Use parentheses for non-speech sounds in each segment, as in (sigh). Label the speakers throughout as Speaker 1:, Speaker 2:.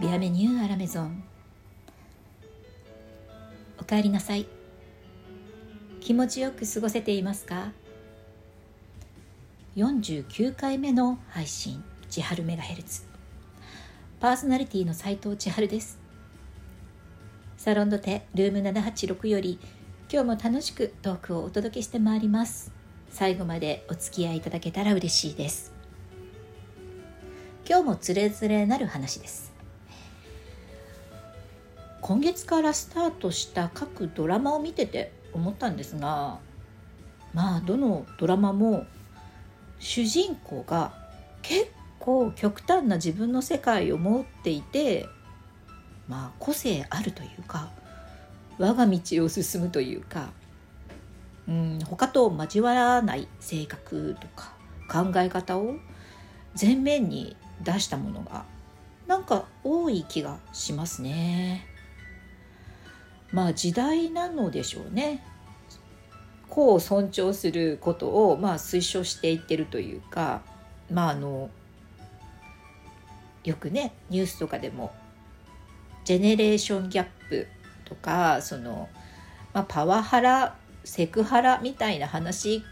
Speaker 1: ビアメニューアラメゾン。おかえりなさい。気持ちよく過ごせていますか？49回目の配信。千春メガヘルツ。パーソナリティの斉藤千春です。サロンドテルーム786より今日も楽しくトークをお届けしてまいります。最後までお付き合いいただけたら嬉しいです。今日もつれづれなる話です。今月からスタートした各ドラマを見てて思ったんですがまあどのドラマも主人公が結構極端な自分の世界を持っていてまあ個性あるというか我が道を進むというかうん他と交わらない性格とか考え方を前面に出したものがなんか多い気がしますね。まあ時代なのでしょうね。個を尊重することをまあ推奨していってるというかまああのよくねニュースとかでもジェネレーションギャップとかその、まあ、パワハラセクハラみたいな話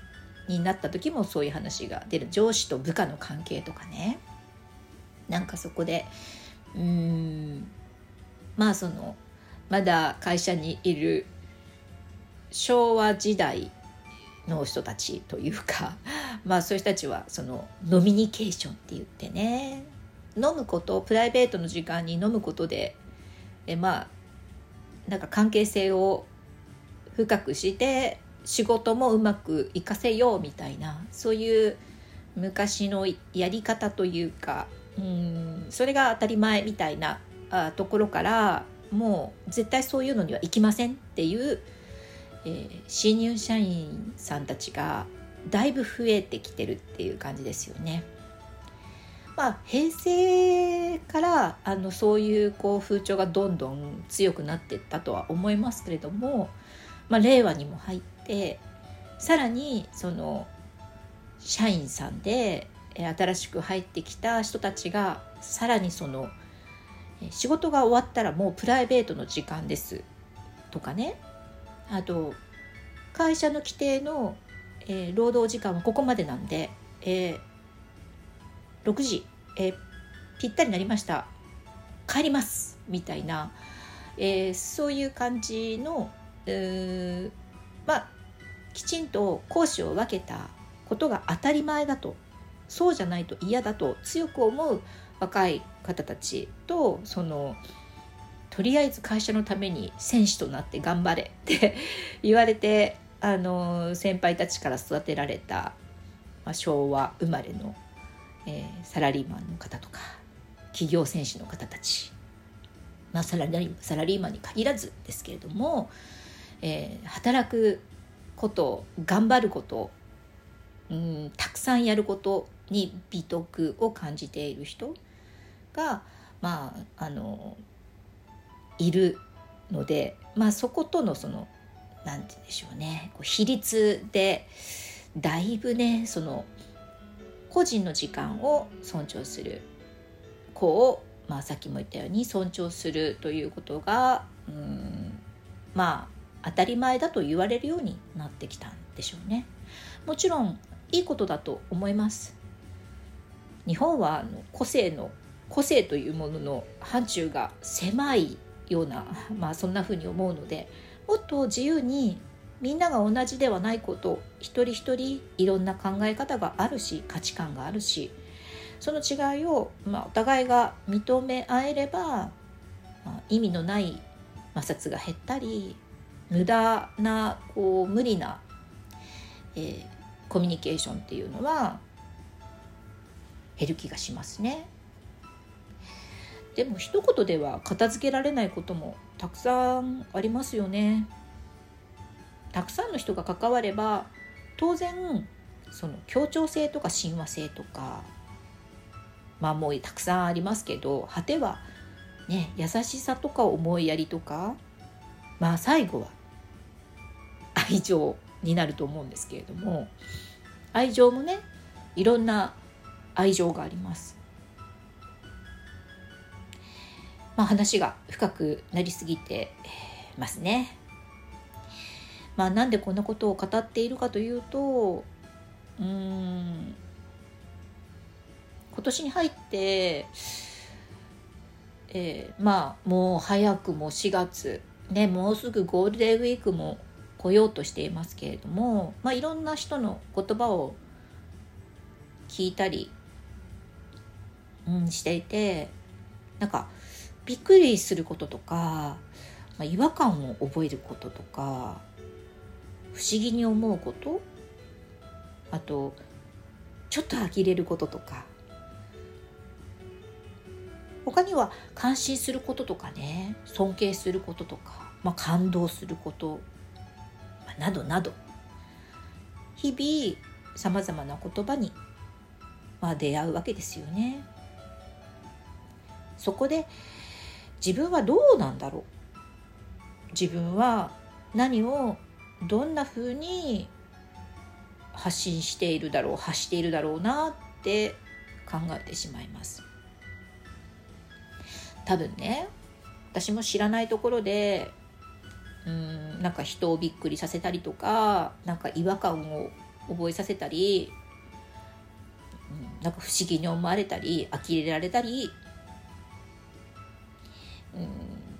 Speaker 1: になった時もそういう話が出る上司と部下の関係とかねなんかそこでうーんまあそのまだ会社にいる昭和時代の人たちというか (laughs) まあそういう人たちはそのノミニケーションって言ってね飲むことプライベートの時間に飲むことでえまあなんか関係性を深くして仕事もうまくいかせようみたいなそういう昔のやり方というかうんそれが当たり前みたいなあところからもう絶対そういうのには行きませんっていう、えー、新入社員さんたちがだいぶ増えてきてるっていう感じですよね。まあ、平成からあのそういうこう風潮がどんどん強くなっていったとは思いますけれども、まあ、令和にも入ってさらにその社員さんで新しく入ってきた人たちがさらにその仕事が終わったらもうプライベートの時間です。とかね。あと会社の規定の、えー、労働時間はここまでなんで、えー、6時、えー、ぴったりになりました。帰ります。みたいな、えー、そういう感じのまあきちんと講師を分けたことが当たり前だと。そうじゃないと嫌だと強く思う若い方たちとそのとりあえず会社のために戦士となって頑張れって (laughs) 言われてあの先輩たちから育てられた、まあ、昭和生まれのえー、サラリーマンの方とか企業戦士の方たち、まあ、サラリサラリーマンに限らずですけれども、えー、働くこと頑張ることうんたくさんやることに美徳を感じている人がまああのいるので、まあ、そことのその何て言うんでしょうねこう比率でだいぶねその個人の時間を尊重する子を、まあ、さっきも言ったように尊重するということがうんまあ当たり前だと言われるようになってきたんでしょうね。もちろんいいことだと思います。日本はあの個性の個性というものの範疇が狭いような、まあ、そんなふうに思うのでもっと自由にみんなが同じではないこと一人一人いろんな考え方があるし価値観があるしその違いを、まあ、お互いが認め合えれば、まあ、意味のない摩擦が減ったり無駄なこう無理な、えー、コミュニケーションっていうのは減る気がしますね。でも一言では片付けられないこともたくさんありますよね。たくさんの人が関われば当然その協調性とか親和性とかまあもうたくさんありますけど果てはね優しさとか思いやりとかまあ最後は愛情になると思うんですけれども愛情もねいろんな愛情があります。まあ、話が深くなりすぎてますね。まあ、なんでこんなことを語っているかというとうん今年に入って、えー、まあもう早くも4月ねもうすぐゴールデンウィークも来ようとしていますけれども、まあ、いろんな人の言葉を聞いたり、うん、していてなんかびっくりすることとか、まあ、違和感を覚えることとか不思議に思うことあとちょっと呆れることとか他には感心することとかね尊敬することとか、まあ、感動すること、まあ、などなど日々さまざまな言葉に、まあ、出会うわけですよね。そこで自分はどうなんだろう？自分は何をどんなふうに発信しているだろう発しているだろうなって考えてしまいます。多分ね私も知らないところでうんなんか人をびっくりさせたりとかなんか違和感を覚えさせたり、うん、なんか不思議に思われたり呆れられたり、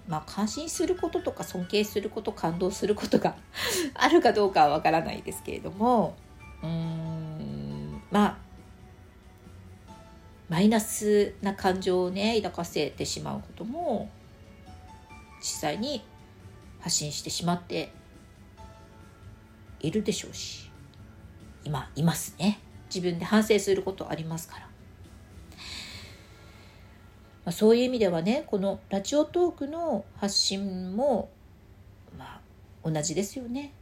Speaker 1: まあ感心することとか尊敬すること感動することが (laughs) あるかどうかはわからないですけれどもうんまあマイナスな感情をね抱かせてしまうことも実際に発信してしまっているでしょうし今いますね。自分で反省することありますから、まあ、そういう意味ではねこのラジオトークの発信もまあ同じですよね。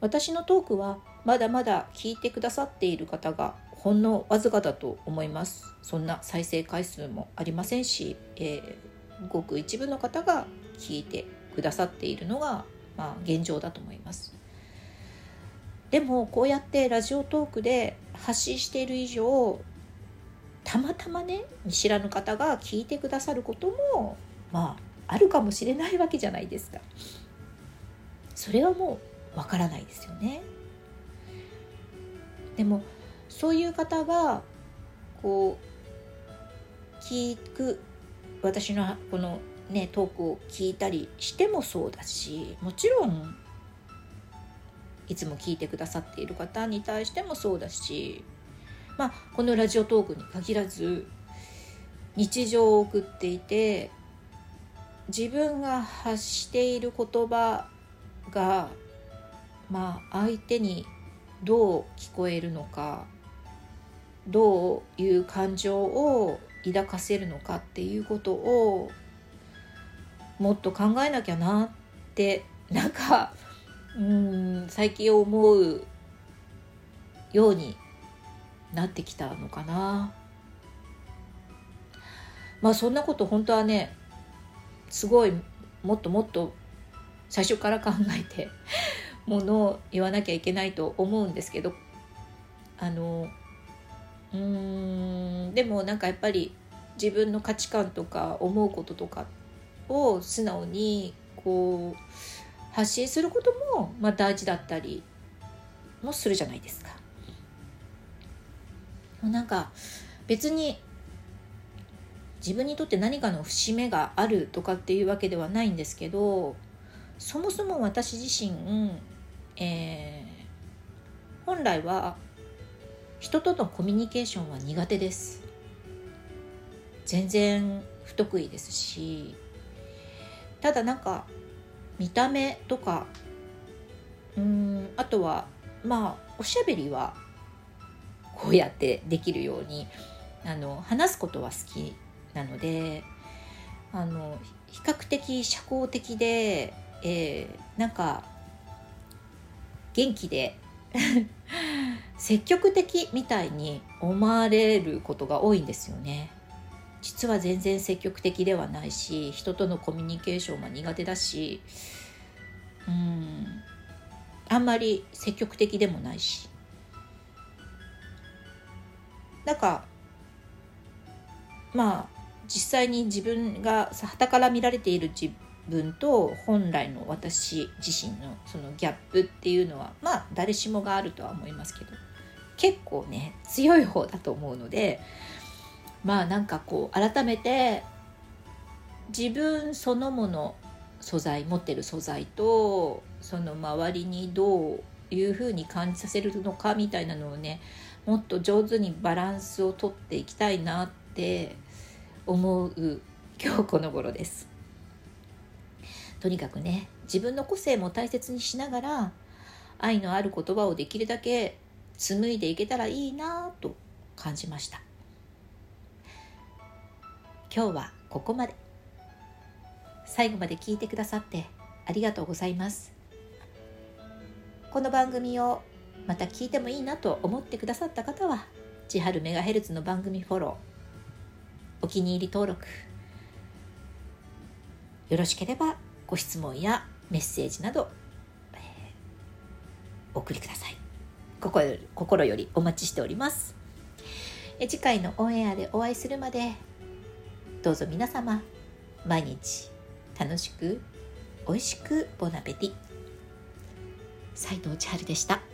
Speaker 1: 私のトークはまだまだ聞いてくださっている方がほんのわずかだと思います。そんな再生回数もありませんし、えー、ごく一部の方が聞いてくださっているのが、まあ、現状だと思います。でもこうやってラジオトークで発信している以上たまたまね見知らぬ方が聞いてくださることもまああるかもしれないわけじゃないですか。それはもうわからないですよね。でもそういう方がこう聞く私のこのねトークを聞いたりしてもそうだしもちろんいつも聞いてくださっている方に対してもそうだしまあこのラジオトークに限らず日常を送っていて自分が発している言葉がまあ相手にどう聞こえるのかどういう感情を抱かせるのかっていうことをもっと考えなきゃなってなんかうん最近思うようになってきたのかな。まあそんなこと本当はねすごいもっともっと最初から考えてものを言わなきゃいけないと思うんですけどあのうーんでもなんかやっぱり自分の価値観とか思うこととかを素直にこう発信することも、まあ、大事だったりもするじゃないですか。もうなんか別に自分にとって何かの節目があるとかっていうわけではないんですけどそもそも私自身、えー、本来は人とのコミュニケーションは苦手です。全然不得意ですしただなんか見た目とかうんあとはまあおしゃべりはこうやってできるようにあの話すことは好きなのであの比較的社交的で、えー、なんか元気で (laughs) 積極的みたいに思われることが多いんですよね。実は全然積極的ではないし人とのコミュニケーションは苦手だしうんあんまり積極的でもないし。なんかまあ実際に自分が傍から見られている自分と本来の私自身のそのギャップっていうのはまあ誰しもがあるとは思いますけど結構ね強い方だと思うのでまあなんかこう改めて自分そのもの素材持ってる素材とその周りにどういうふうに感じさせるのかみたいなのをねもっと上手にバランスをとっていきたいなって思う今日この頃です。とにかくね自分の個性も大切にしながら愛のある言葉をできるだけ紡いでいけたらいいなと感じました。今日はここまで。最後まで聞いてくださってありがとうございます。この番組をまた聞いてもいいなと思ってくださった方は千春メガヘルツの番組フォローお気に入り登録よろしければご質問やメッセージなど、えー、お送りください。心より心よりお待ちしております。え次回のオンエアでお会いするまでどうぞ皆様毎日楽しく美味しくボナペティ。斉藤千春でした。